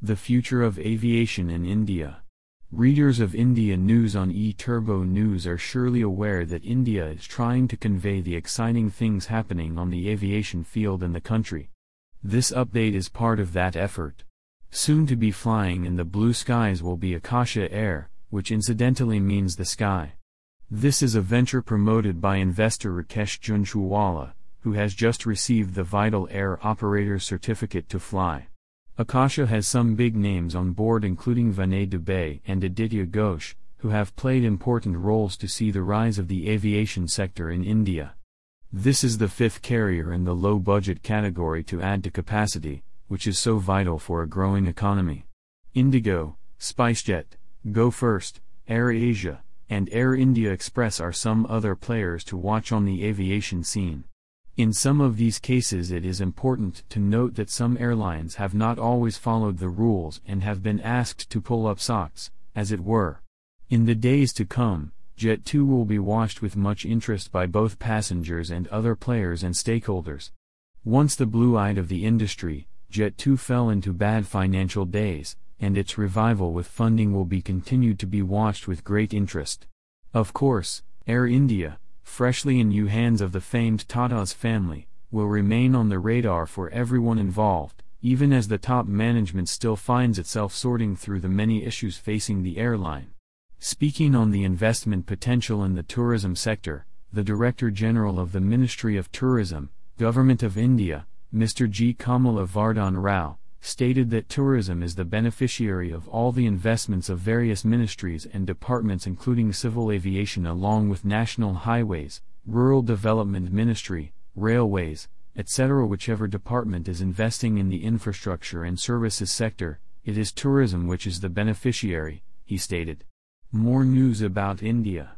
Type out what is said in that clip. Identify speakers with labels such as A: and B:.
A: The future of aviation in India. Readers of India News on eTurbo News are surely aware that India is trying to convey the exciting things happening on the aviation field in the country. This update is part of that effort. Soon to be flying in the blue skies will be Akasa Air, which incidentally means the sky. This is a venture promoted by investor Rakesh Jhunjhunwala, who has just received the Vital Air Operator Certificate to fly. Akasa has some big names on board including Vinay Dubey and Aditya Ghosh, who have played important roles to see the rise of the aviation sector in India. This is the fifth carrier in the low budget category to add to capacity, which is so vital for a growing economy. Indigo, SpiceJet, Go First, Air Asia, and Air India Express are some other players to watch on the aviation scene. In some of these cases, it is important to note that some airlines have not always followed the rules and have been asked to pull up socks, as it were. In the days to come, Jet2 will be watched with much interest by both passengers and other players and stakeholders. Once the blue eyed of the industry, Jet2 fell into bad financial days, and its revival with funding will be continued to be watched with great interest. Of course, Air India, freshly in new hands of the famed Tata's family, will remain on the radar for everyone involved, even as the top management still finds itself sorting through the many issues facing the airline. Speaking on the investment potential in the tourism sector, the Director General of the Ministry of Tourism, Government of India, Mr. G. Kamala Vardhan Rao, stated that tourism is the beneficiary of all the investments of various ministries and departments including civil aviation along with national highways, rural development ministry, railways, etc. Whichever department is investing in the infrastructure and services sector, it is tourism which is the beneficiary, he stated. More news about India.